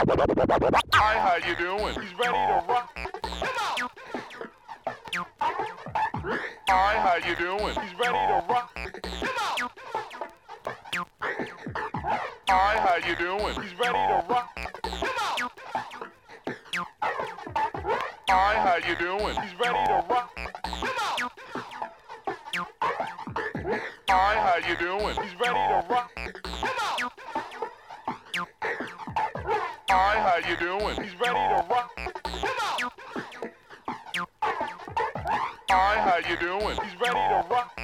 Hi, how you doing? He's ready to rock. Hi, how you doing? He's ready to rock. Hi, how you doing? He's ready to rock. Hi, how you doing? He's ready to rock. Hi, how you doing? He's ready to rock. Hi, how you doing? He's ready to rock. Come on! Hi, how you doing? He's ready to rock.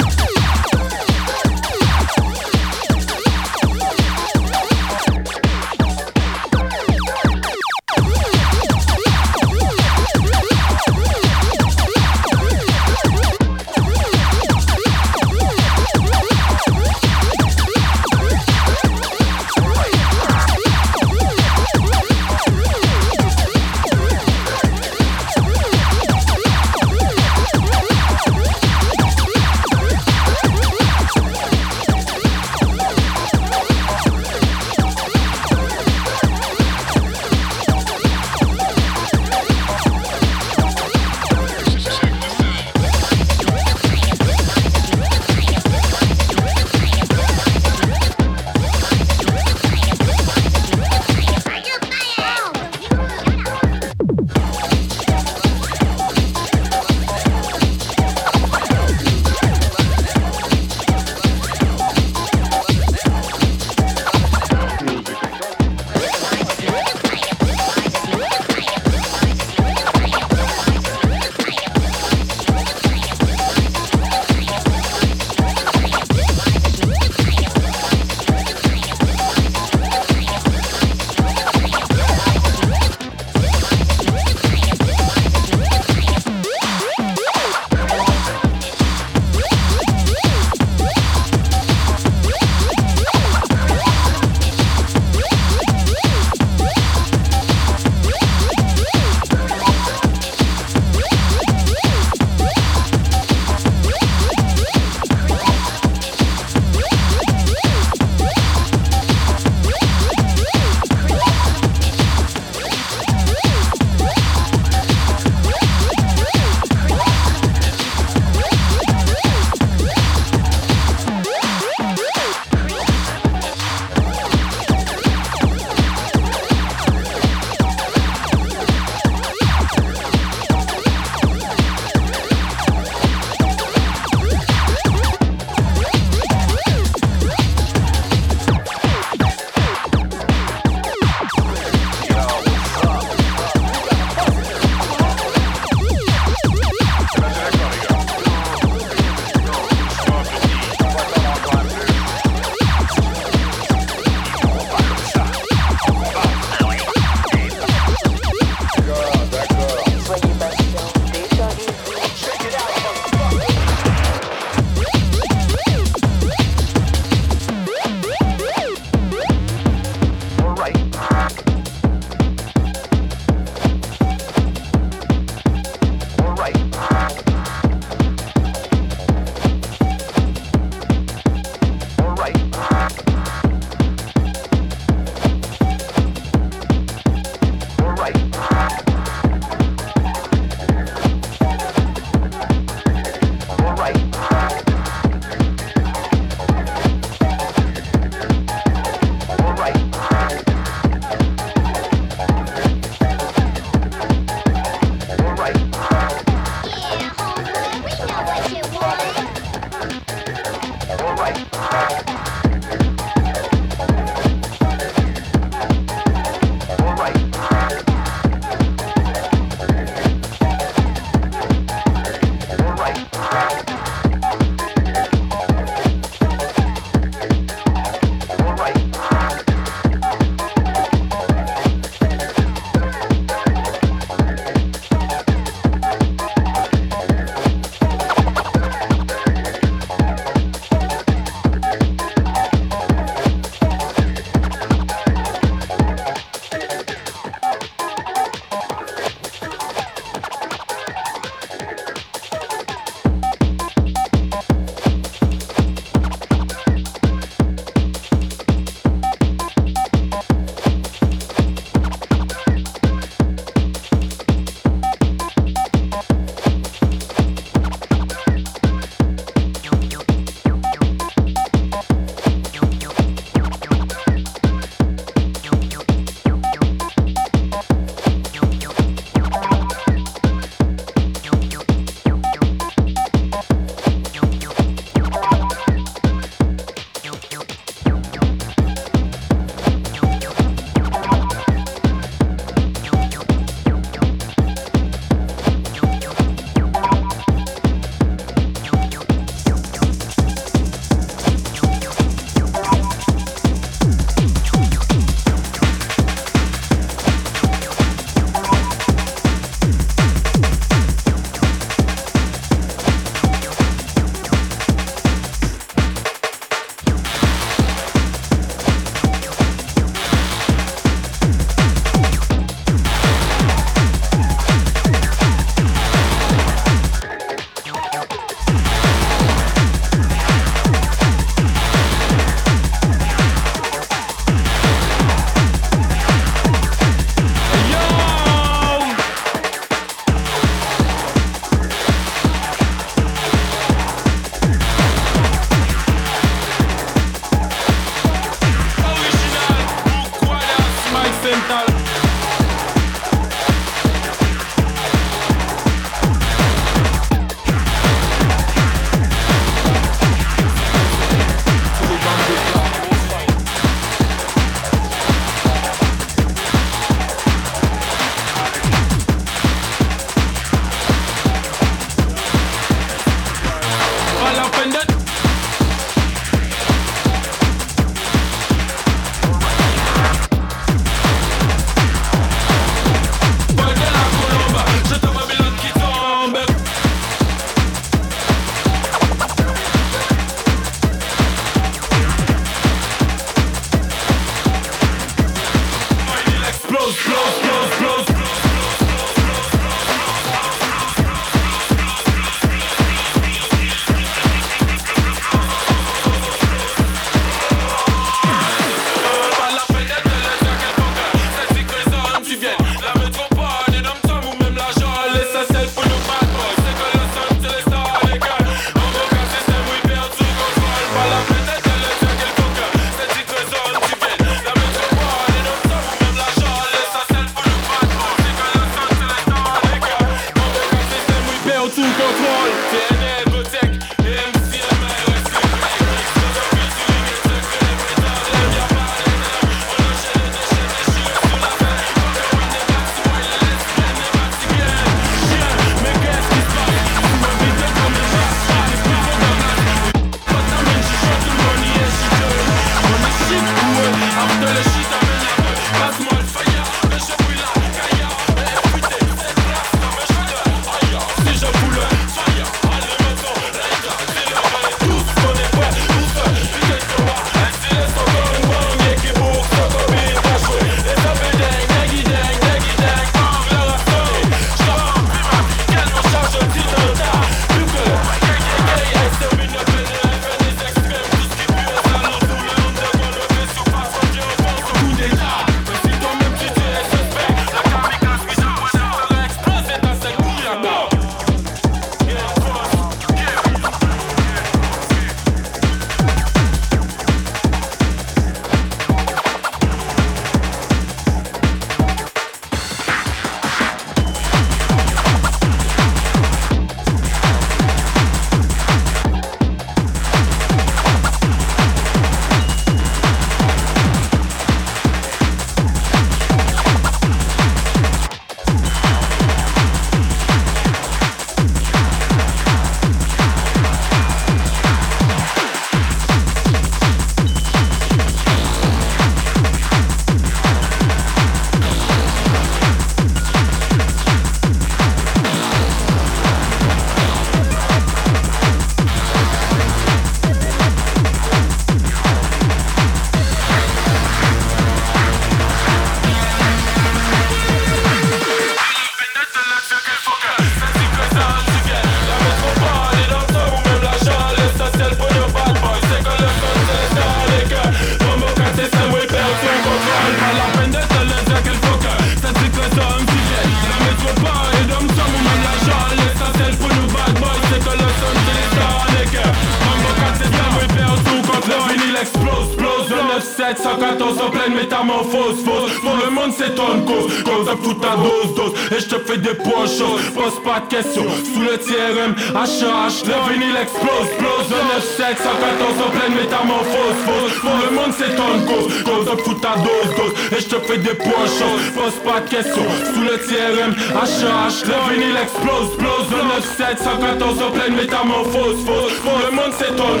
dans le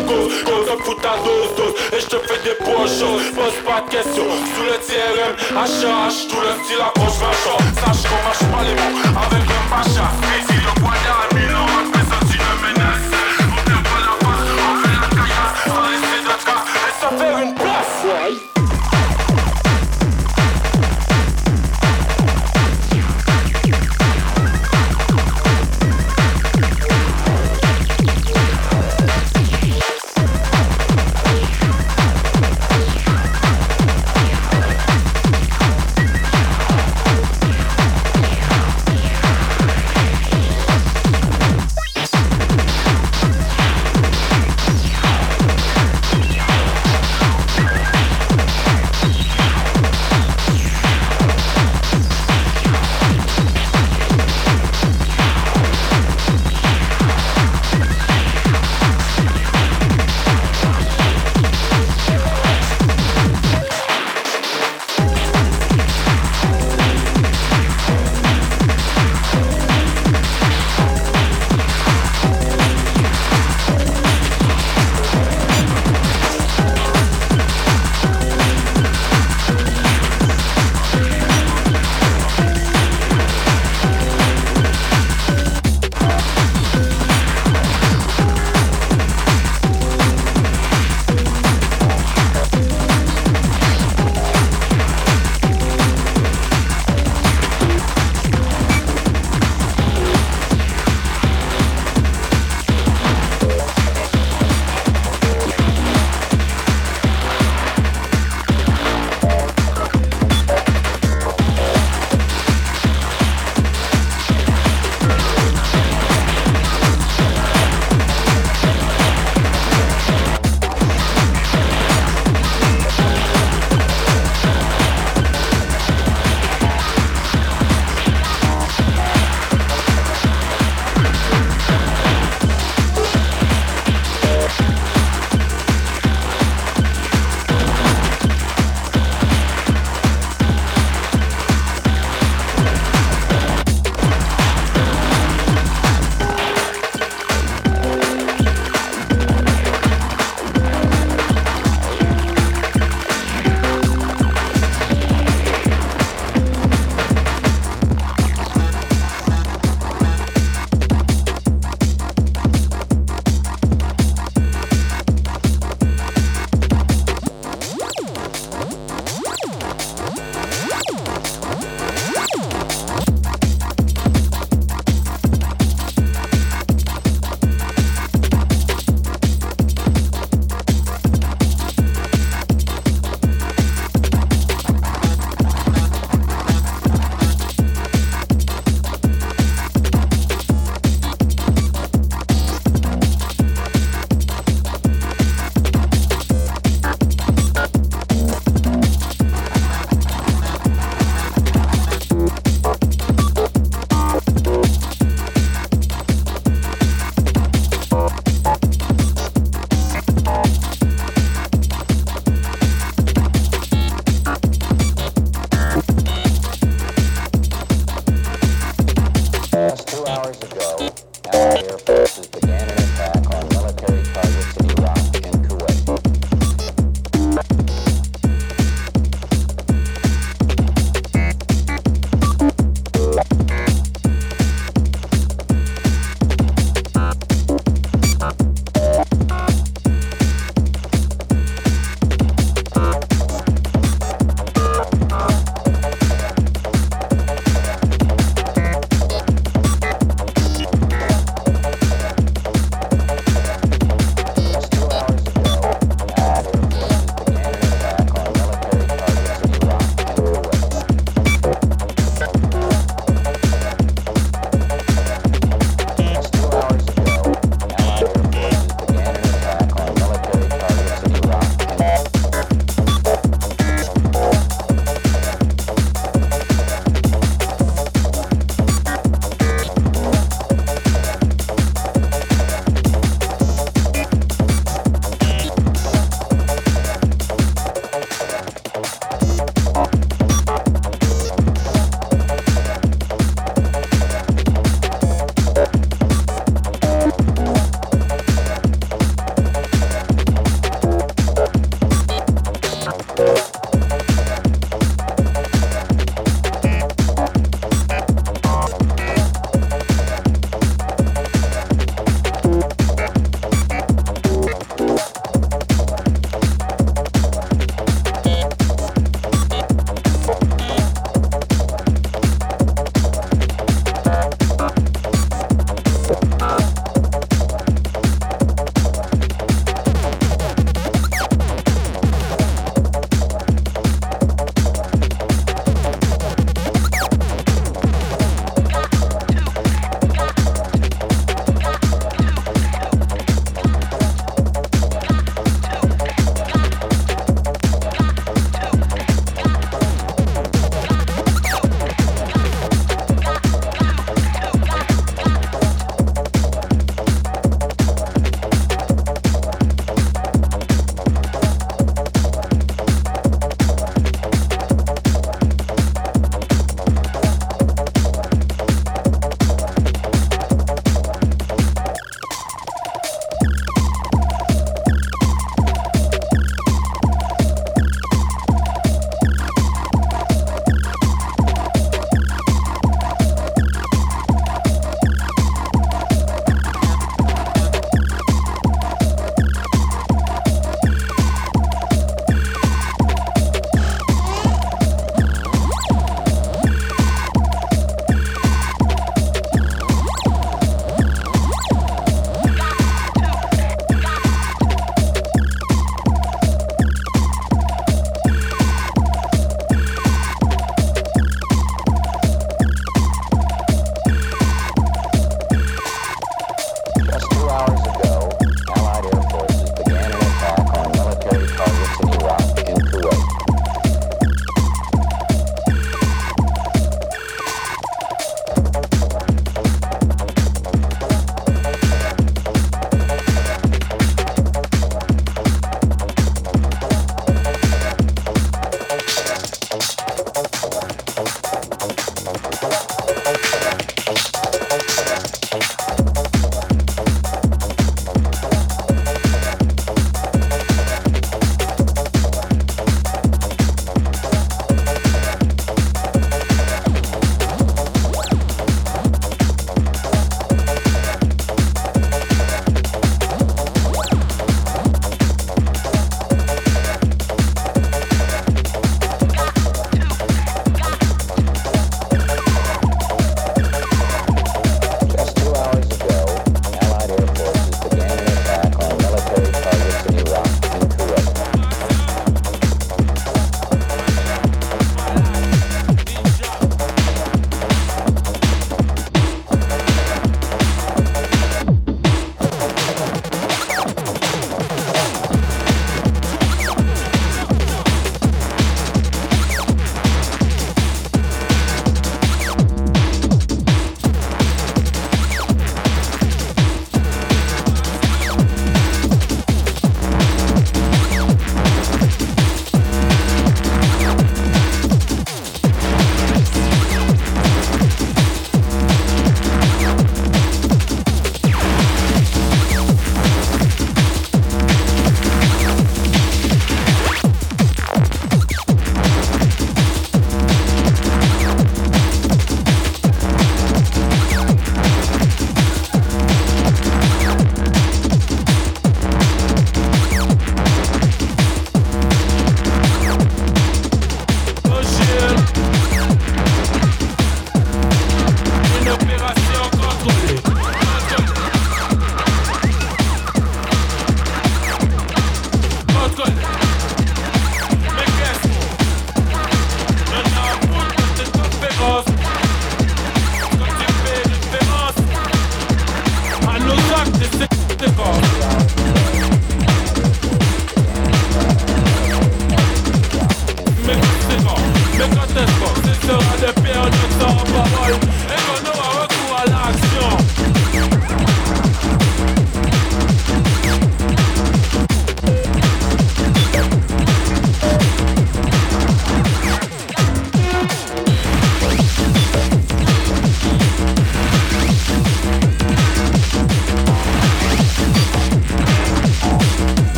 on fout ta dose, dose, et je te fais des poches, pose pas de questions, sous le TRM, HH, tout le style approche ma chance.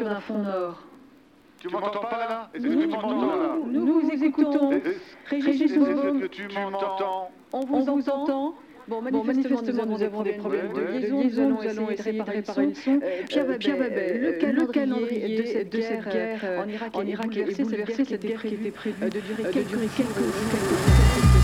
L'ouverture d'un front nord. Tu m'entends pas là? Est-ce que tu m'entends là Nous vous écoutons. Régis tu m'entends on vous entend. Bon, manifestement, nous avons des problèmes de liaison. Nous allons essayer de réparer le son. Euh, Pierre Babel, le calendrier de cette guerre euh, en Irak en Irak est bouleversé. Cette guerre qui était prévue de durer quelques quelques-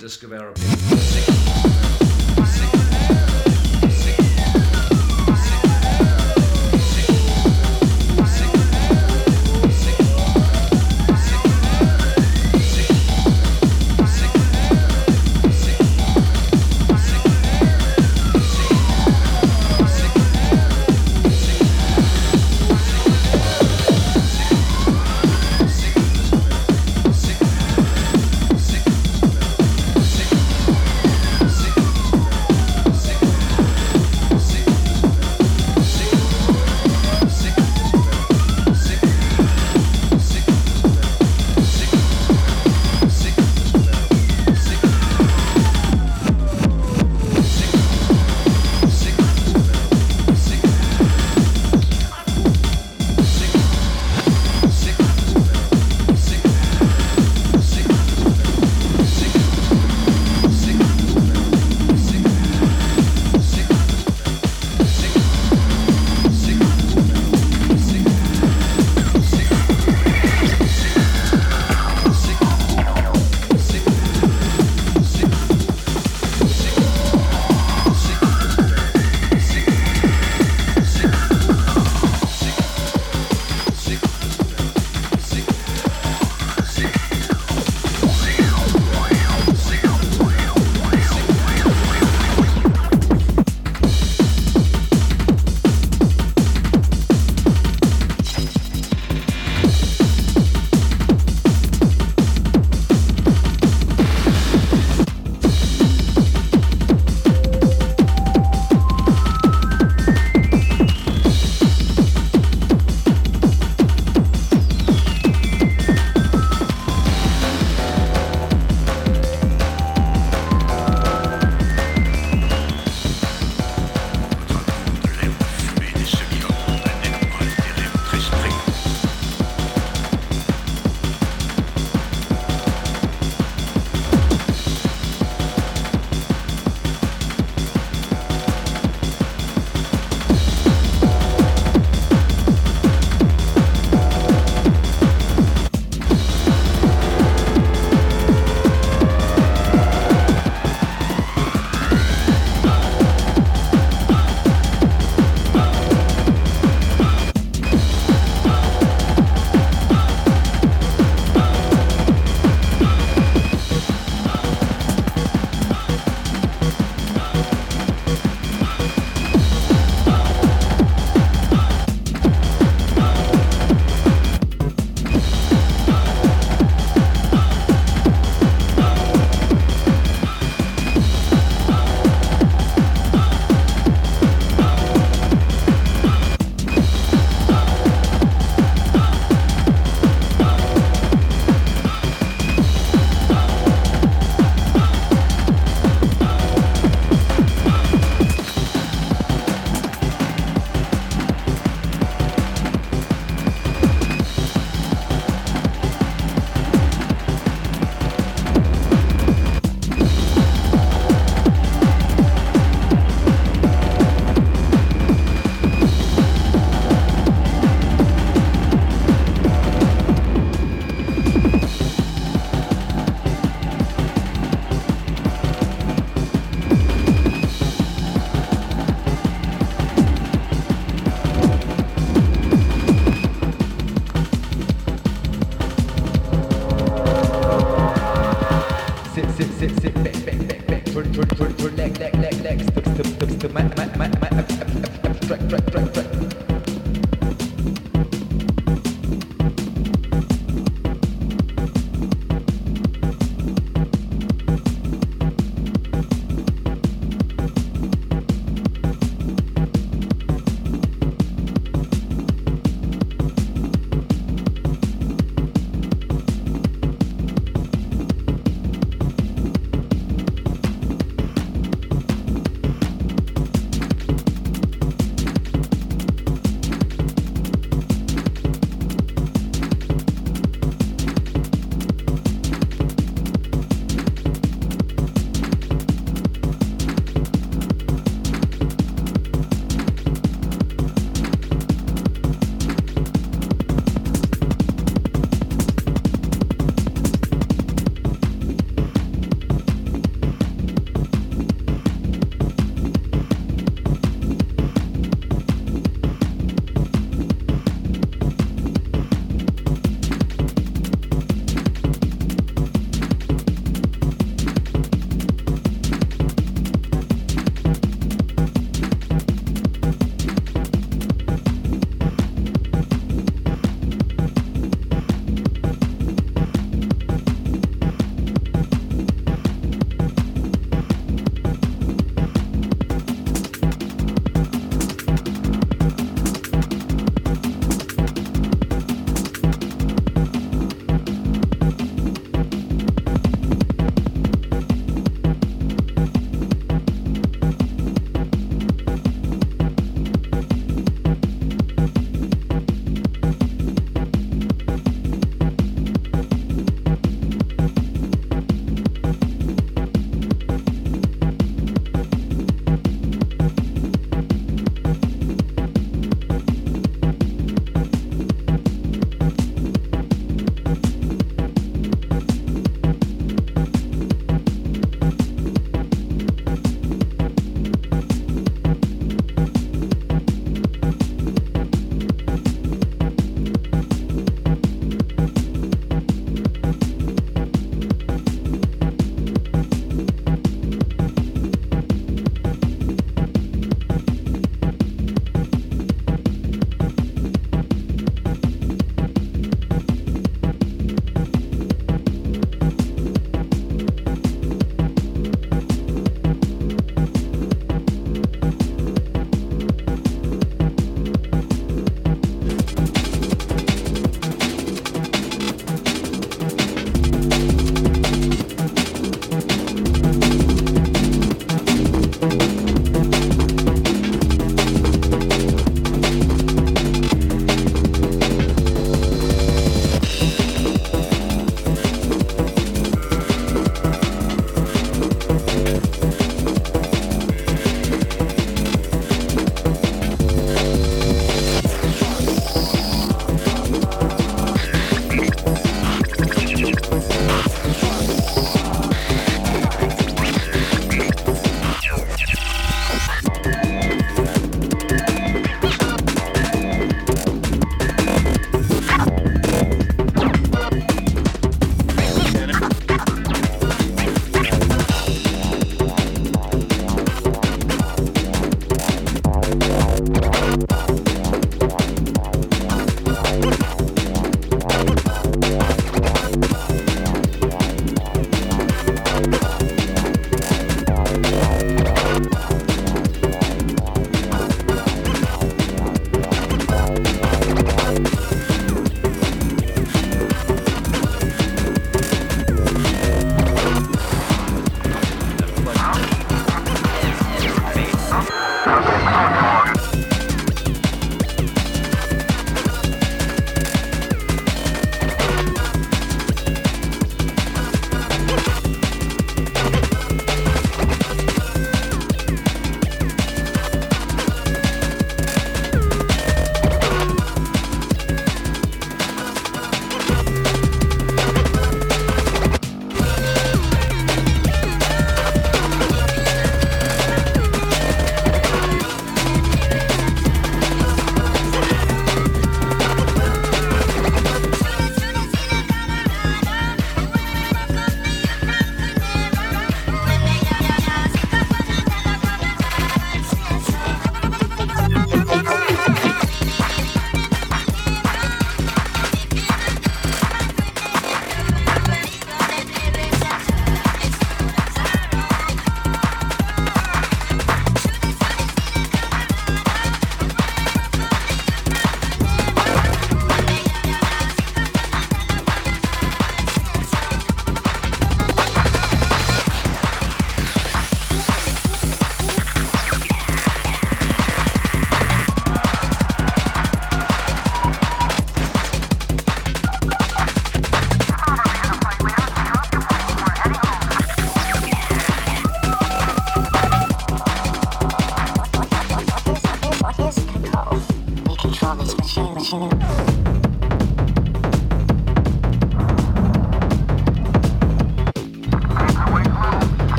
disc of our This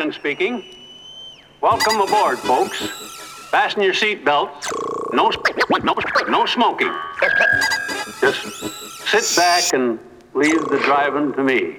captain speaking. Welcome aboard, folks. Fasten your seat belts. No, no, no smoking. Just sit back and leave the driving to me.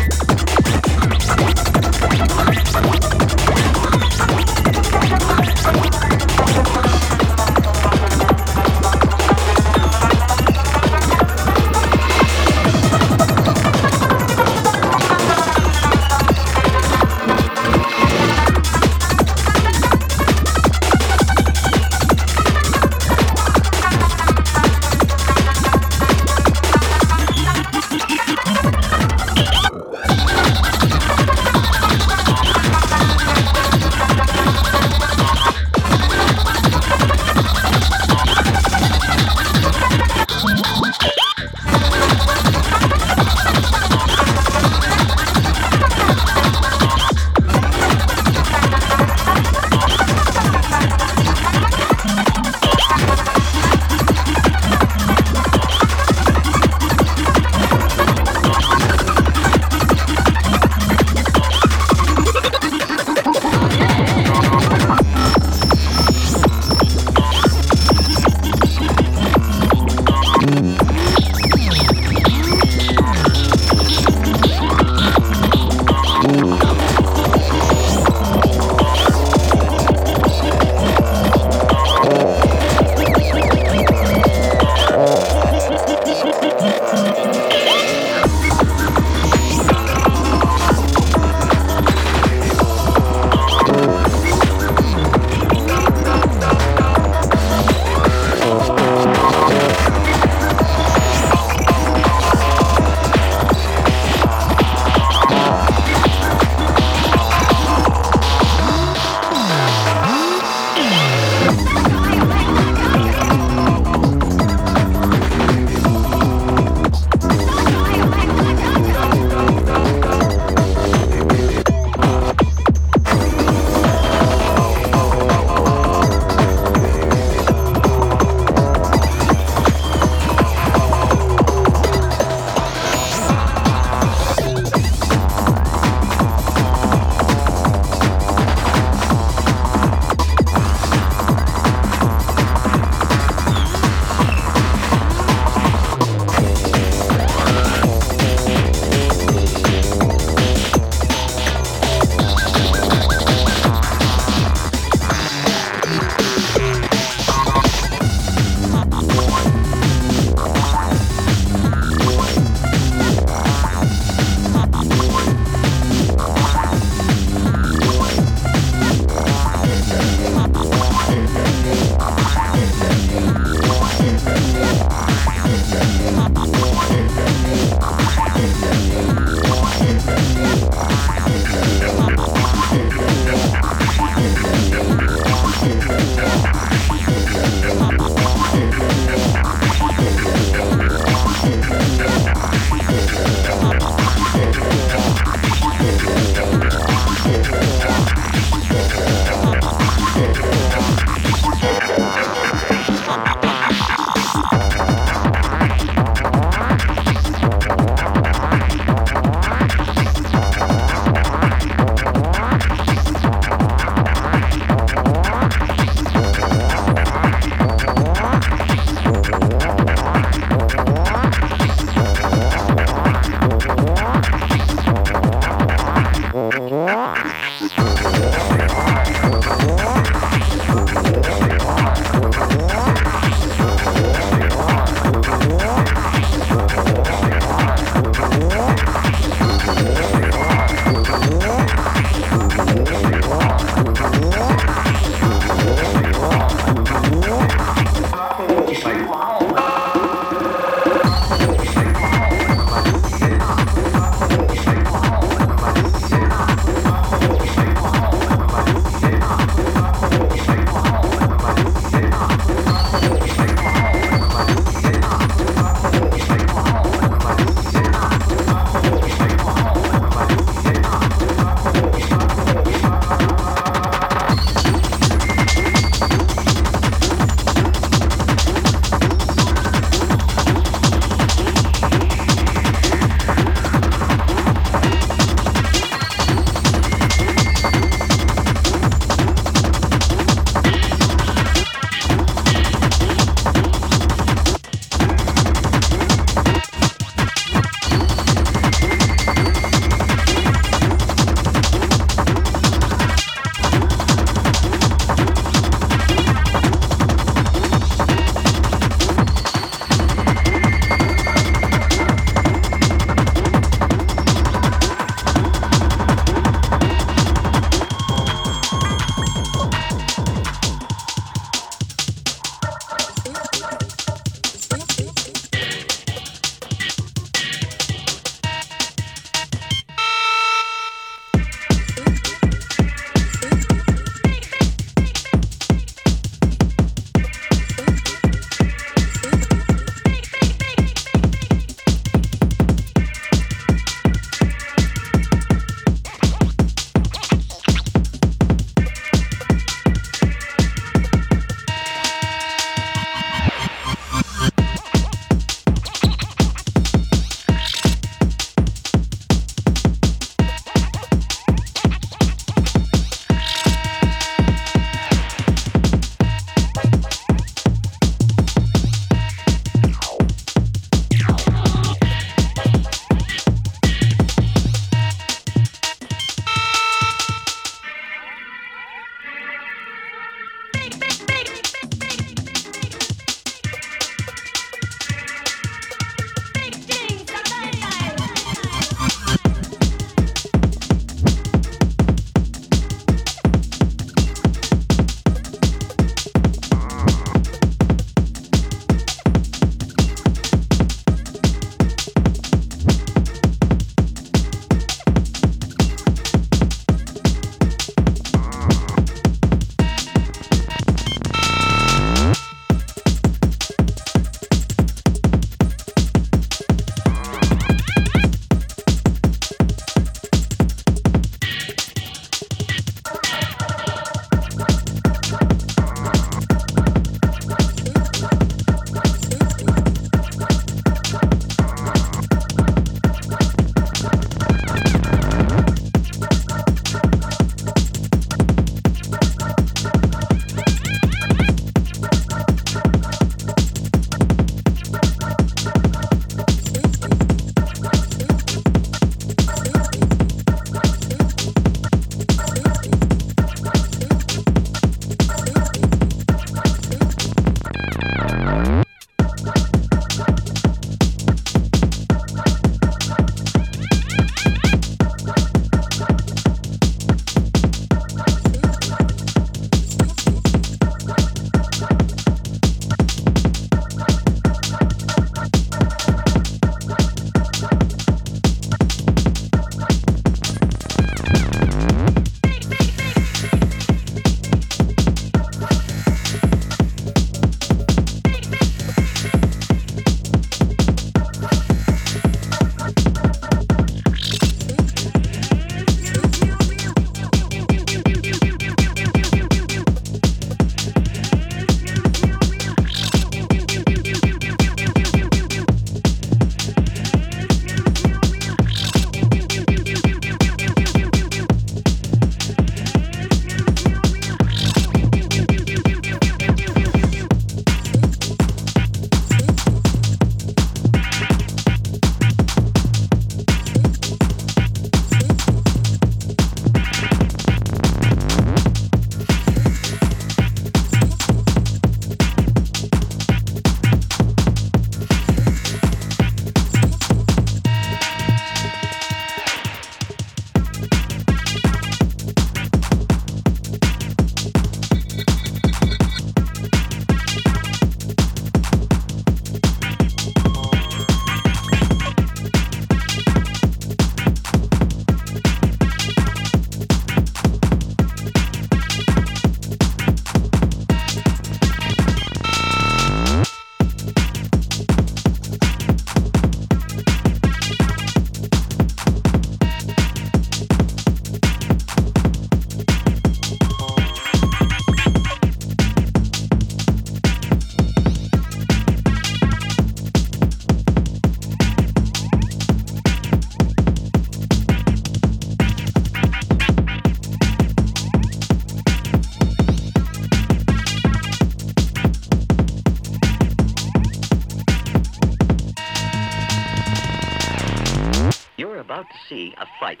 A fight.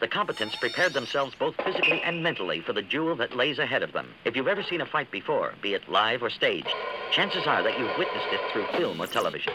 The combatants prepared themselves both physically and mentally for the duel that lays ahead of them. If you've ever seen a fight before, be it live or staged, chances are that you've witnessed it through film or television.